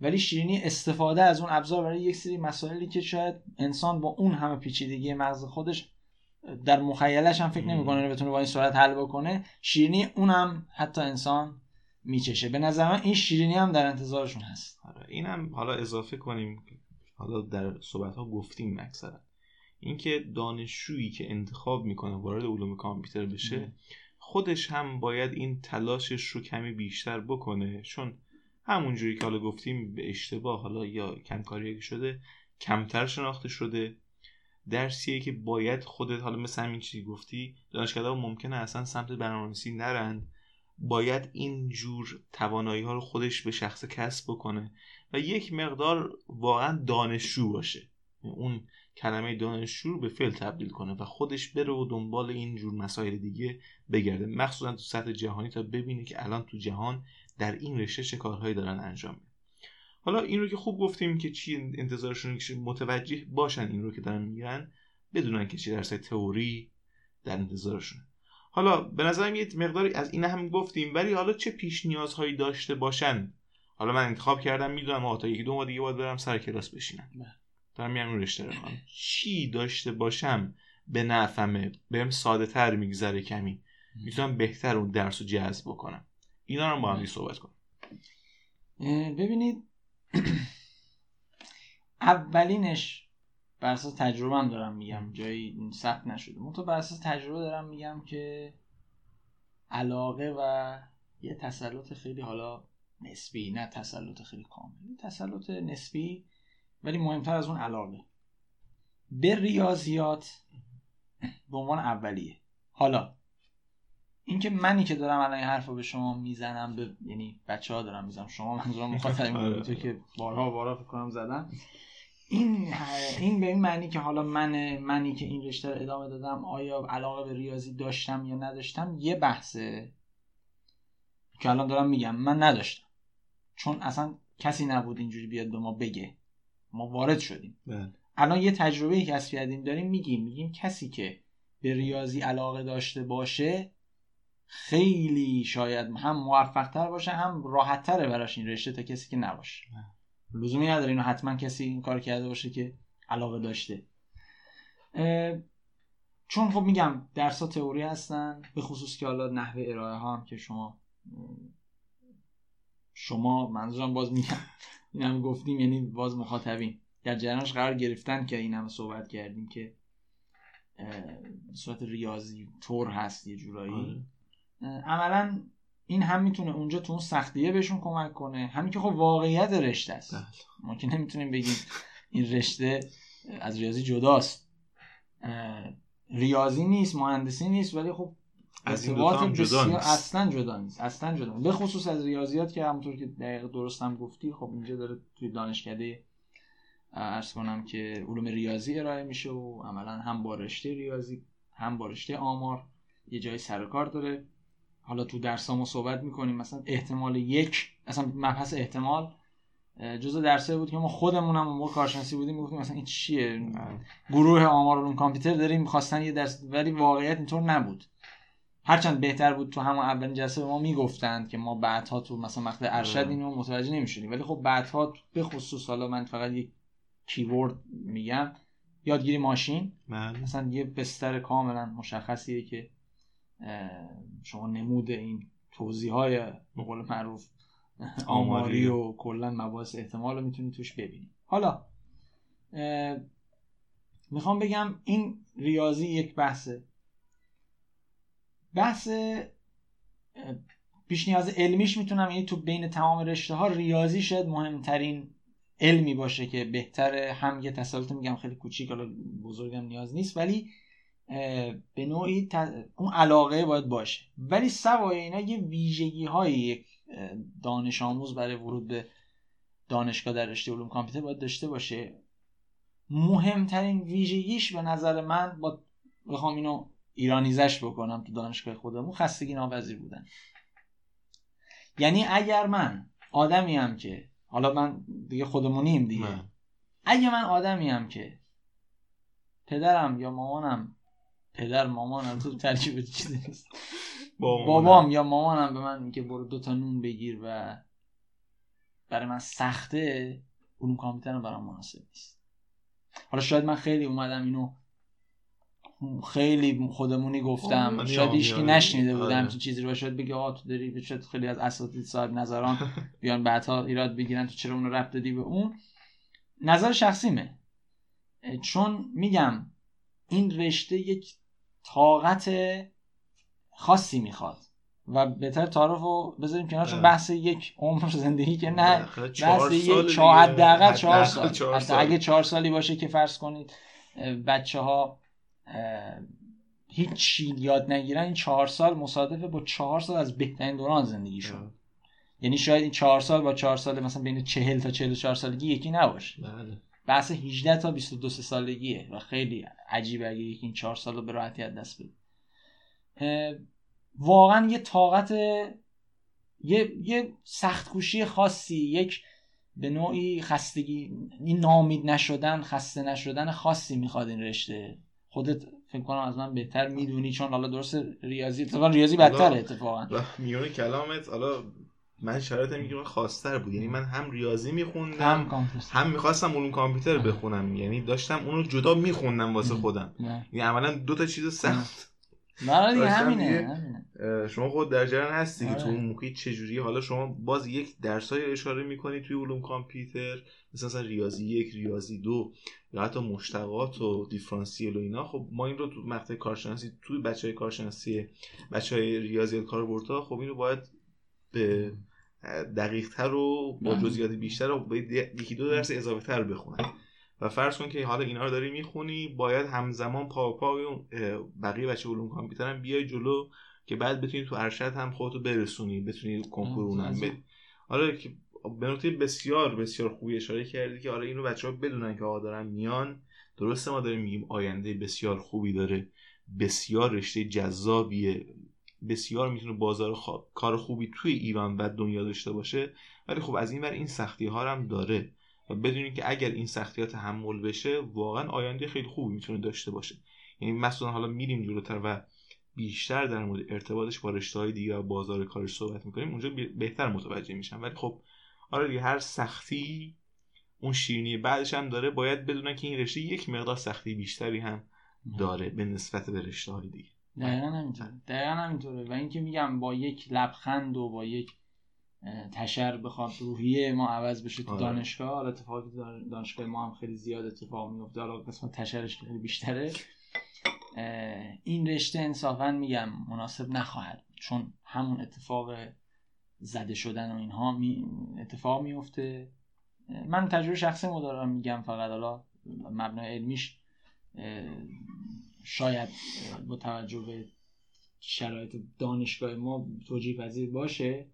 ولی شیرینی استفاده از اون ابزار برای یک سری مسائلی که شاید انسان با اون همه پیچیدگی مغز خودش در مخیلش هم فکر نمی‌کنه بتونه با این صورت حل بکنه. شیرینی اونم حتی انسان میچشه. به نظر من این شیرینی هم در انتظارشون هست. آره اینم حالا اضافه کنیم. حالا در صحبت ها گفتیم اکثرا. اینکه دانشجویی که انتخاب می‌کنه وارد علوم کامپیوتر بشه خودش هم باید این تلاشش رو کمی بیشتر بکنه. چون همونجوری که حالا گفتیم به اشتباه حالا یا کمکاری شده کمتر شناخته شده. درسیه که باید خودت حالا مثل همین چیزی گفتی دانشگاه ممکنه اصلا سمت برنامه‌نویسی نرند باید این جور توانایی ها رو خودش به شخص کسب بکنه و یک مقدار واقعا دانشجو باشه. اون کلمه دانشجو رو به فعل تبدیل کنه و خودش بره و دنبال این جور مسائل دیگه بگرده. مخصوصا تو سطح جهانی تا ببینه که الان تو جهان در این رشته چه کارهایی دارن انجام میدن حالا این رو که خوب گفتیم که چی انتظارشون که متوجه باشن این رو که دارن میگن بدونن که چی درس تئوری در انتظارشون حالا به نظرم یه مقداری از این هم گفتیم ولی حالا چه پیش نیازهایی داشته باشن؟ حالا من انتخاب کردم می‌دونم آتا یکی دو ماه دیگه باید برم سر کلاس بشینم. بله. دارم میام اون رشته رو چی داشته باشم به نفهمه بهم ساده تر میگذره کمی. می‌تونم بهتر اون درس رو جذب بکنم. اینا رو با هم صحبت کنم ببینید اولینش بر اساس تجربه هم دارم میگم جایی ثبت نشده. من تو بر اساس تجربه دارم میگم که علاقه و یه تسلط خیلی حالا نسبی نه تسلط خیلی کامل تسلط نسبی ولی مهمتر از اون علاقه. به ریاضیات به عنوان اولیه. حالا اینکه منی که دارم الان این حرف رو به شما می‌زنم به یعنی بچه ها دارم می‌زنم شما منظورم مخاطبین آره. تو که بارها بارها فکر کنم زدم این این به این معنی که حالا من منی که این رشته رو ادامه دادم آیا علاقه به ریاضی داشتم یا نداشتم؟ یه بحثه که الان دارم میگم من نداشتم. چون اصلا کسی نبود اینجوری بیاد به ما بگه. ما وارد شدیم. بله. الان یه تجربه کسب کردیم داریم میگیم میگیم کسی که به ریاضی علاقه داشته باشه خیلی شاید هم موفق تر باشه هم راحت تره براش این رشته تا کسی که نباشه. لزومی نداره اینو حتما کسی این کار کرده باشه که علاقه داشته. چون خب میگم درس ها تئوری هستن به خصوص که حالا نحوه ارائه ها هم که شما شما منظورم باز میگم این هم گفتیم یعنی باز مخاطبین. در جریانش قرار گرفتن که این هم صحبت کردیم که صورت ریاضی طور هست یه جورایی. آره. عملا این هم می‌تونه اونجا تو اون سختیه بهشون کمک کنه. همین که خب واقعیت رشته است. بله. ما که نمی‌تونیم بگیم این رشته از ریاضی جداست. ریاضی نیست مهندسی نیست ولی خب ارتباط بسیار اصلا جدا نیست. اصلا جدا به خصوص از ریاضیات که همونطور که دقیق درست هم گفتی خب اینجا داره توی دانشکده ارز کنم که علوم ریاضی ارائه میشه و عملا هم با رشته ریاضی هم با رشته آمار یه جای سرکار داره. حالا تو درسامو صحبت می‌کنیم مثلا احتمال یک اصلا مبحث احتمال جزء درسه بود که ما خودمون هم موقع کارشناسی بودیم می‌گفتیم مثلا این چیه؟ گروه آمار علوم کامپیوتر داریم می‌خواستن یه درس ولی واقعیت اینطور نبود. هرچند بهتر بود تو همون اولین جلسه به ما می‌گفتند که ما بعدها تو مثلا مقطع ارشد اینو متوجه نمی‌شدیم. ولی خب بعدها به خصوص حالا من فقط یک کیورد میگم یادگیری ماشین. بله. مثلا یه بستر کاملا مشخصیه که شما نمود این توضیح های به قول معروف آماری و کلا مباحث احتمال رو می‌تونید توش ببینید حالا می‌خوام بگم این ریاضی یک بحثه. بحث پیش نیاز علمیش می‌تونم یعنی تو بین تمام رشته ها ریاضی شاید مهمترین علمی باشه که بهتره. هم یه تسلط میگم خیلی کوچیک حالا بزرگم نیاز نیست ولی به نوعی اون علاقه باید باشه. ولی سوای اینا یه ویژگی های یک دانش آموز برای ورود به دانشگاه در رشته علوم کامپیوتر باید داشته باشه. مهمترین ویژگیش به نظر من با بخوام اینو ایرانیزش بکنم تو دانشگاه خودمون خستگی ناپذیر بودن. یعنی اگر من آدمی هم که حالا من دیگه خودمونیم دیگه. اگه من آدمی هم که پدرم یا مامانم پدر مامانم تو ترکیب چیزی نیست. بابام یا مامانم به من میگه برو دوتا نون بگیر و برای من سخته. علوم کامپیوتر برام مناسب نیست. حالا شاید من خیلی اومدم اینو خیلی خودمونی گفتم. شاید هیچکی نشنیده بودم آره. چیزی رو. شاید بگه آه تو داری شاید خیلی از اساتید صاحب نظران بیان بعدها ایراد بگیرن تو چرا اونو رفت دادی به اون. نظر شخصیمه. چون میگم این رشته یک طاقت خاصی می‌خواد. و بهتر تعارف رو بذاریم کنار چون بحث یک عمر زندگی که نه بحث یک چهار حداقل چهار سال. حتی اگه چهار سالی باشه که فرض کنید بچه ها هیچ یاد نگیرن این چهار سال مصادفه با چهار سال از بهترین دوران زندگی شد یعنی شاید این چهار سال با چهار سال مثلا بین چهل تا چهل و چهار سالگی یکی نباشه. بله. بحث 18 تا 22 سالگیه و خیلی عجیبه اگه یکی این چهار سال رو به راحتی از دست بده. واقعا یه طاقت یه, یه سخت خاصی یک به نوعی خستگی این نامید نشدن خسته نشدن خاصی می‌خواد این رشته. خودت فکر کنم از من بهتر می‌دونی چون حالا درست ریاضی اتفاقا ریاضی بدتر اتفاقا. میونه کلامت حالا من شرایطم میگه خواستر بود. یعنی من هم ریاضی میخوندم هم کامپیوتر. هم می‌خواستم علوم کامپیوتر بخونم. یعنی داشتم اونو جدا میخوندم واسه خودم. یعنی عملا دو تا چیز سخت. برای دیگه همینه. شما خود در جریان هستی که آره. تو اون محیط چجوری حالا شما باز یک درسای اشاره می‌کنی توی علوم کامپیوتر مثلا, مثلا ریاضی یک ریاضی دو یا حتی مشتقات و دیفرانسیل و اینا. خب ما این رو تو مقطع کارشناسی توی بچه های کارشناسی بچه های ریاضیات کاربردها خب این رو باید به دقیق تر و با. جزئیات بیشتر و به یکی دو درس اضافه تر بخونن و فرض کن که حالا اینا رو داری می‌خونی باید همزمان پا پا بقیه بچه علوم کامپیوتر هم بیای جلو که بعد بتونی تو ارشد هم خودتو برسونی بتونی کنکور آه، اونم لازم. ب- آره که به نکته بسیار بسیار خوبی اشاره کردی که آره اینو بچه ها بدونن که آقا دارن میان. درسته ما داریم میگیم آینده بسیار خوبی داره. بسیار رشته جذابیه. بسیار می‌تونه بازار خا- کار خوبی توی ایران و دنیا داشته باشه ولی خب از این ور این سختی ها هم داره. و بدونید که اگر این سختی ها تحمل بشه واقعا آینده خیلی خوبی می‌تونه داشته باشه. یعنی مثلا حالا میریم جلوتر و بیشتر در مورد ارتباطش با رشته های دیگه و بازار کارش صحبت می‌کنیم اونجا بهتر متوجه میشم. ولی خب آره دیگه هر سختی اون شیرینی بعدش هم داره. باید بدونن که این رشته یک مقدار سختی بیشتری هم داره به نسبت به رشته های دیگه. دقیقا همینطوره دقیقا همینطوره. و اینکه میگم با یک لبخند و با یک تشر بخواد روحیه ما عوض بشه تو آره. دانشگاه حالا اتفاقی دانشگاه ما هم خیلی زیاد اتفاق میفته حالا قسمت تشرش خیلی بیشتره. این رشته انصافا میگم مناسب نخواهد. چون همون اتفاق زده شدن و اینها می اتفاق میفته من تجربه شخصی ما دارم میگم فقط. حالا مبنای علمیش شاید با توجه به شرایط دانشگاه ما توجیه پذیر باشه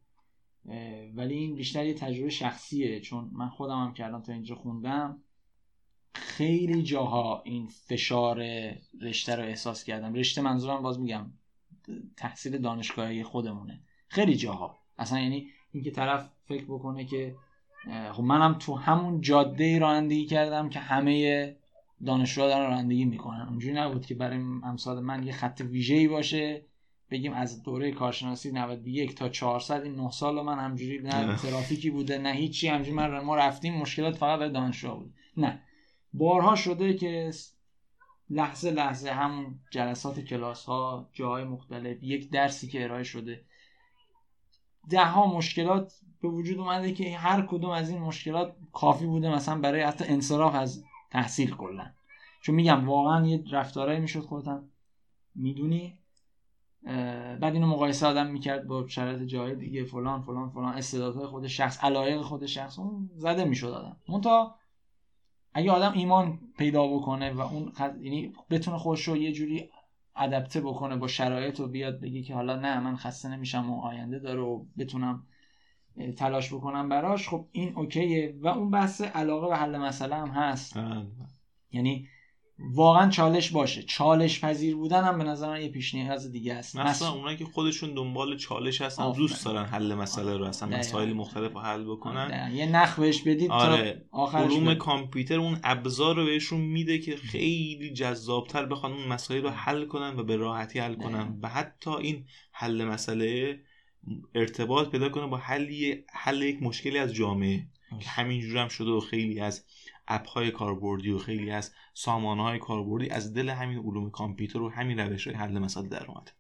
ولی این بیشتر یه تجربه شخصیه چون من خودم هم الان تا اینجا خوندم خیلی جاها این فشار رشته رو احساس کردم. رشته منظورم باز میگم تحصیل دانشگاهی خودمونه. خیلی جاها. اصلا یعنی اینکه طرف فکر بکنه که خب منم تو همون جاده رانندگی کردم که همه دانشجوها دارن رانندگی می‌کنن. اونجوری نبود که برای امثال من یه خط ویژه‌ای باشه بگیم از دوره کارشناسی 91 تا 400 این 9 سال من همجوری نه. ترافیکی بوده نه هیچی همجوری من ما رفتیم مشکلات فقط برای دانشجوها بود. نه. بارها شده که لحظه لحظه همون جلسات کلاس ها جاهای مختلف یک درسی که ارائه شده. ده ها مشکلات به وجود اومده که هر کدوم از این مشکلات کافی بوده مثلا برای حتی انصراف از تحصیل کلا. چون میگم واقعا یه رفتارهایی می‌شد خودتم می‌دونی. بعد اینو مقایسه آدم می‌کرد با شرایط جای دیگه فلان فلان فلان. استعدادهای خود شخص علایق خود شخص اون زده می‌شد آدم. منتها اگه آدم ایمان پیدا بکنه و اون خد... یعنی بتونه خودش رو یه جوری ادپته بکنه با شرایط و بیاد بگه که حالا نه من خسته نمیشم و آینده داره و بتونم تلاش بکنم براش خب این اوکیه. و اون بحث علاقه و حل مسئله هم هست. یعنی واقعا چالش باشه. چالش پذیر بودن هم به نظر من یه پیش نیاز دیگه است. مثلا مس- اونایی که خودشون دنبال چالش هستن آفرین. دوست دارن حل مسئله رو اصلا دقیقاً. مسائل مختلف رو حل بکنن. دقیقاً. یه نخ بهش بدید آره. تا آخرش علوم. کامپیوتر اون ابزار رو بهشون میده که خیلی جذابتر بخوان اون مسائل رو حل کنن و به راحتی حل کنن. و حتی این حل مسئله ارتباط پیدا کنه با حل حل یک مشکلی از جامعه. که همینجور هم شده و خیلی از اپ های کاربردی و خیلی از سامانه های کاربردی از دل همین علوم کامپیوتر و همین روش های حل مسئله در اومده.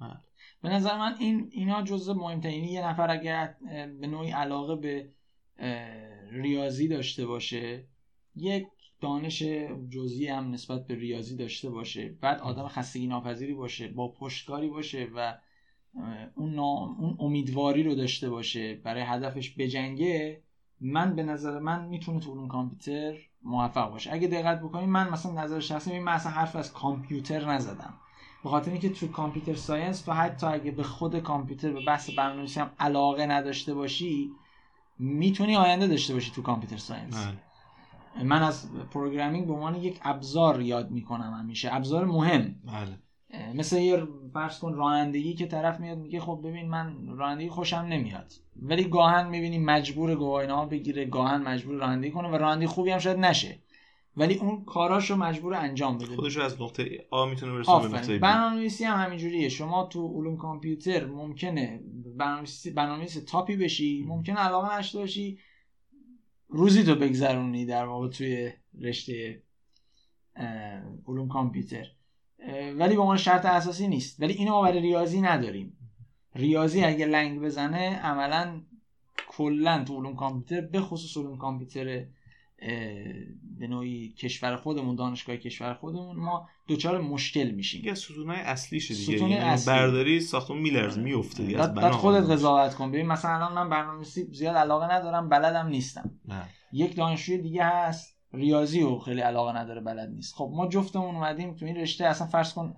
بله. به نظر من این اینا جزء مهمترین یعنی یه نفر اگر به نوعی علاقه به ریاضی داشته باشه یک دانش جزئی هم نسبت به ریاضی داشته باشه بعد آدم خستگی ناپذیری باشه با پشتکاری باشه و اون, نا- اون امیدواری رو داشته باشه برای هدفش بجنگه من به نظر من می‌تونه تو علوم کامپیوتر موفق باشه. اگه دقت بکنید من مثلا نظر شخصی من مثلا حرف از کامپیوتر نزدم. به خاطر اینکه تو computer science تو حتی اگه به خود کامپیوتر به بحث برنامه‌نویسی هم علاقه نداشته باشی می‌تونی آینده داشته باشی تو computer science. بله. من از programming به عنوان یک ابزار یاد می‌کنم همیشه. ابزار مهم. بله. مثل یه فرض کن رانندگی که طرف میاد میگه خب ببین من رانندگی خوشم نمیاد. ولی گاهن می‌بینی مجبور گواهینامه بگیره گاهن مجبور رانندگی کنه و رانندگی خوبی هم شاید نشه. ولی اون کاراشو مجبور انجام بده. خودش از نقطه آ می‌تونه برسونه به نقطه برنامه‌نویسی هم همینجوریه. شما تو علوم کامپیوتر ممکنه برنامه‌نویسی برنامه‌نویس تاپی بشی ممکنه علاقه نشته باشی روزی تو بگذرونی در واقع توی رشته علوم کامپیوتر. ولی به عنوان شرط اساسی نیست. ولی اینو ما برای ریاضی نداریم. ریاضی اگه لنگ بزنه عملا کلا تو علوم کامپیوتر به خصوص علوم کامپیوتر به نوعی کشور خودمون دانشگاه کشور خودمون ما دوچار مشکل میشیم. یه ستونای اصلیشه دیگه ستون یعنی اصلی. برداری ساختمون میلرز میفته دیگه از بعد خودت قضاوت کن. ببین مثلا الان من برنامه‌نویسی زیاد علاقه ندارم بلدم نیستم. نه. یک دانشجوی دیگه هست. ریاضی و خیلی علاقه نداره بلد نیست. خب ما جفتمون اومدیم تو این رشته اصلا فرض کن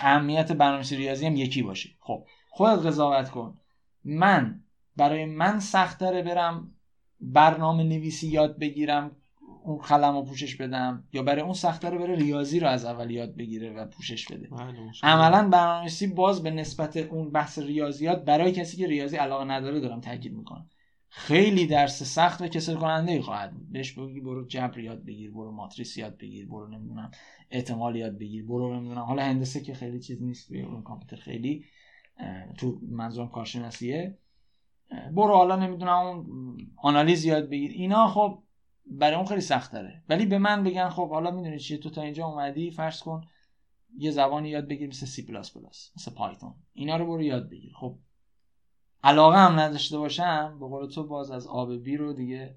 اهمیت برنامه‌نویسی ریاضی هم یکی باشه. خب خودت قضاوت کن. من برای من سختره برم برنامه نویسی یاد بگیرم اون خلم رو پوشش بدم یا برای اون سختره بره ریاضی رو از اول یاد بگیره و پوشش بده. بله، عملا برنامه‌نویسی باز به نسبت اون بحث ریاضیات برای کسی که ریاضی علاقه نداره دارم تاکید می‌کنم. خیلی درس سخت و کسل کننده ای خواهد بود. بهش بگی برو جبر یاد بگیر برو ماتریس یاد بگیر برو نمی‌دونم احتمال یاد بگیر برو نمی‌دونم. حالا هندسه که خیلی چیز نیست توی اون کامپیوتر خیلی تو منظورم کارشناسیه. برو حالا نمی‌دونم اون آنالیز یاد بگیر. اینا خب برای اون خیلی سخت داره. ولی به من بگن خب حالا می‌دونی چیه تو تا اینجا اومدی فرض کن یه زبانی یاد بگیر مثل سی پلاس پلاس مثل Python اینا رو برو یاد بگیر. خب علاقه هم نداشته باشم به قول تو باز از اون بیرون دیگه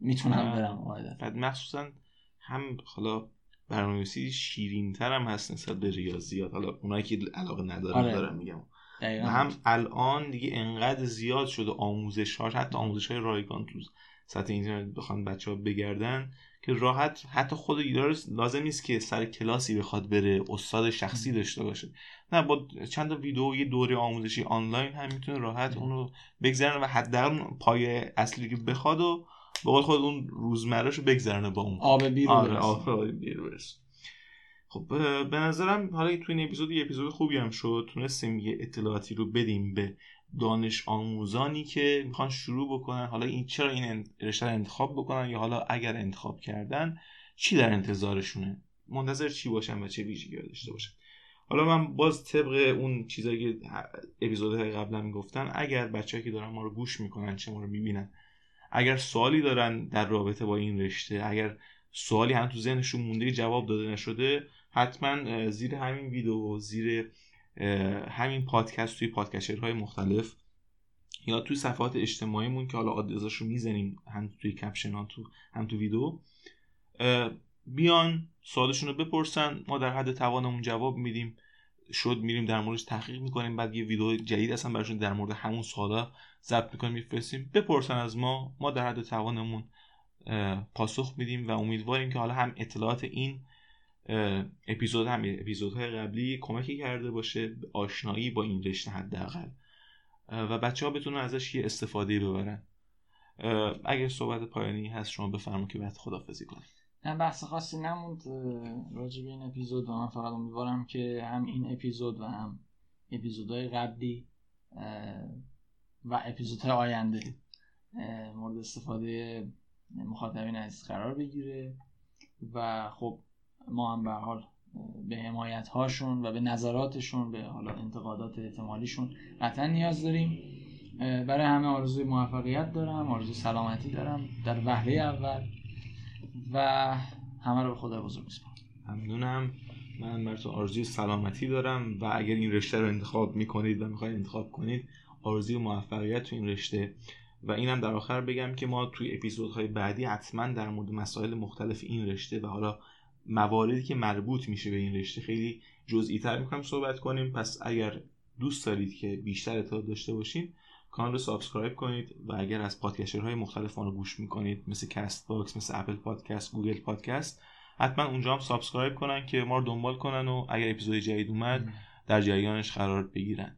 می‌تونم برم بعد مخصوصا هم حالا برنامه‌نویسی شیرین تر هم هست نسبت به ریاضیات. حالا اونایی که علاقه ندارن آره. دارم میگم. و هم الان دیگه انقدر زیاد شده آموزش ها حتی آموزش های رایگان تو سطح اینترنت بخوان بچه ها بگردن که راحت حتی خود لازم نیست که سر کلاسی بخواد بره استاد شخصی داشته باشه. نه با چند تا ویدیو یه دوره آموزشی آنلاین هم می‌تونه راحت اونو بگذرنه و حداقل پای اصلی که بخواد و به قول خود اون روزمرهشو بگذرنه با اون. آب بیر آره آب بیر خب به نظرم حالا تو این اپیزود یه اپیزود خوبی هم شد. تونستیم یه اطلاعاتی رو بدیم به دانش آموزانی که می‌خوان شروع بکنن. حالا این چرا این رشته انتخاب بکنن یا حالا اگر انتخاب کردن چی در انتظارشونه؟ منتظر چی باشن و چه ویژگی داشته باشن؟ حالا من باز طبق اون چیزایی که اپیزودهای قبلا می‌گفتن اگر بچه‌ای که دارن ما رو گوش می‌کنن چه ما رو می‌بینن اگر سوالی دارن در رابطه با این رشته اگر سوالی هم تو ذهنشون مونده جواب داده نشده حتما زیر همین ویدیو زیر همین پادکست توی پادکسترهای مختلف یا توی صفحات اجتماعیمون که حالا آدرساش رو می‌زنیم هم توی کپشن ها تو هم تو ویدیو بیان سوالشون رو بپرسن ما در حد توانمون جواب میدیم شد میریم در موردش تحقیق می‌کنیم بعد یه ویدیو جدید اصلا براشون در مورد همون سوالا ضبط می‌کنیم میفرستیم بپرسن از ما ما در حد توانمون پاسخ میدیم و امیدواریم که حالا هم اطلاعات این اپیزود هم اپیزودهای قبلی کمکی کرده باشه آشنایی با این رشته حداقل. و بچه ها بتونن ازش یه استفاده ببرن. اگر صحبت پایانی هست شما بفرمایید که بعد خدافزی کنید. نه بحث خاصی نموند. راجع به این اپیزود و من فقط امیدوارم که هم این اپیزود و هم اپیزودهای قبلی و اپیزودهای آینده مورد استفاده مخاطبین عزیز قرار بگیره. و خب ما هم به حال به حمایت هاشون و به نظراتشون به حالا انتقادات احتمالیشون قطعا نیاز داریم. برای همه آرزوی موفقیت دارم آرزوی سلامتی دارم در وهله اول و همه رو به خدا بزرگ میسپارم. ممنونم. من براتون آرزوی سلامتی دارم و اگر این رشته رو انتخاب می‌کنید و می‌خواید انتخاب کنید آرزوی موفقیت تو این رشته. و اینم در آخر بگم که ما توی اپیزودهای بعدی حتما در مورد مسائل مختلف این رشته و حالا مواردی که مربوط میشه به این رشته خیلی جزئی تر می‌کنم صحبت کنیم. پس اگر دوست دارید که بیشتر اطلاع داشته باشین کانال رو subscribe کنید و اگر از اپ های مختلف رو گوش می‌کنید مثل Castbox مثل Apple Podcast Google Podcast حتما اونجا هم subscribe کنن که ما رو دنبال کنن و اگر اپیزود جدید اومد در جریانش قرار بگیرن.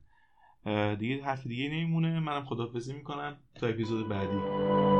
دیگه حرف دیگه نمیمونه. منم خدافظی می‌کنم. تا اپیزود بعدی.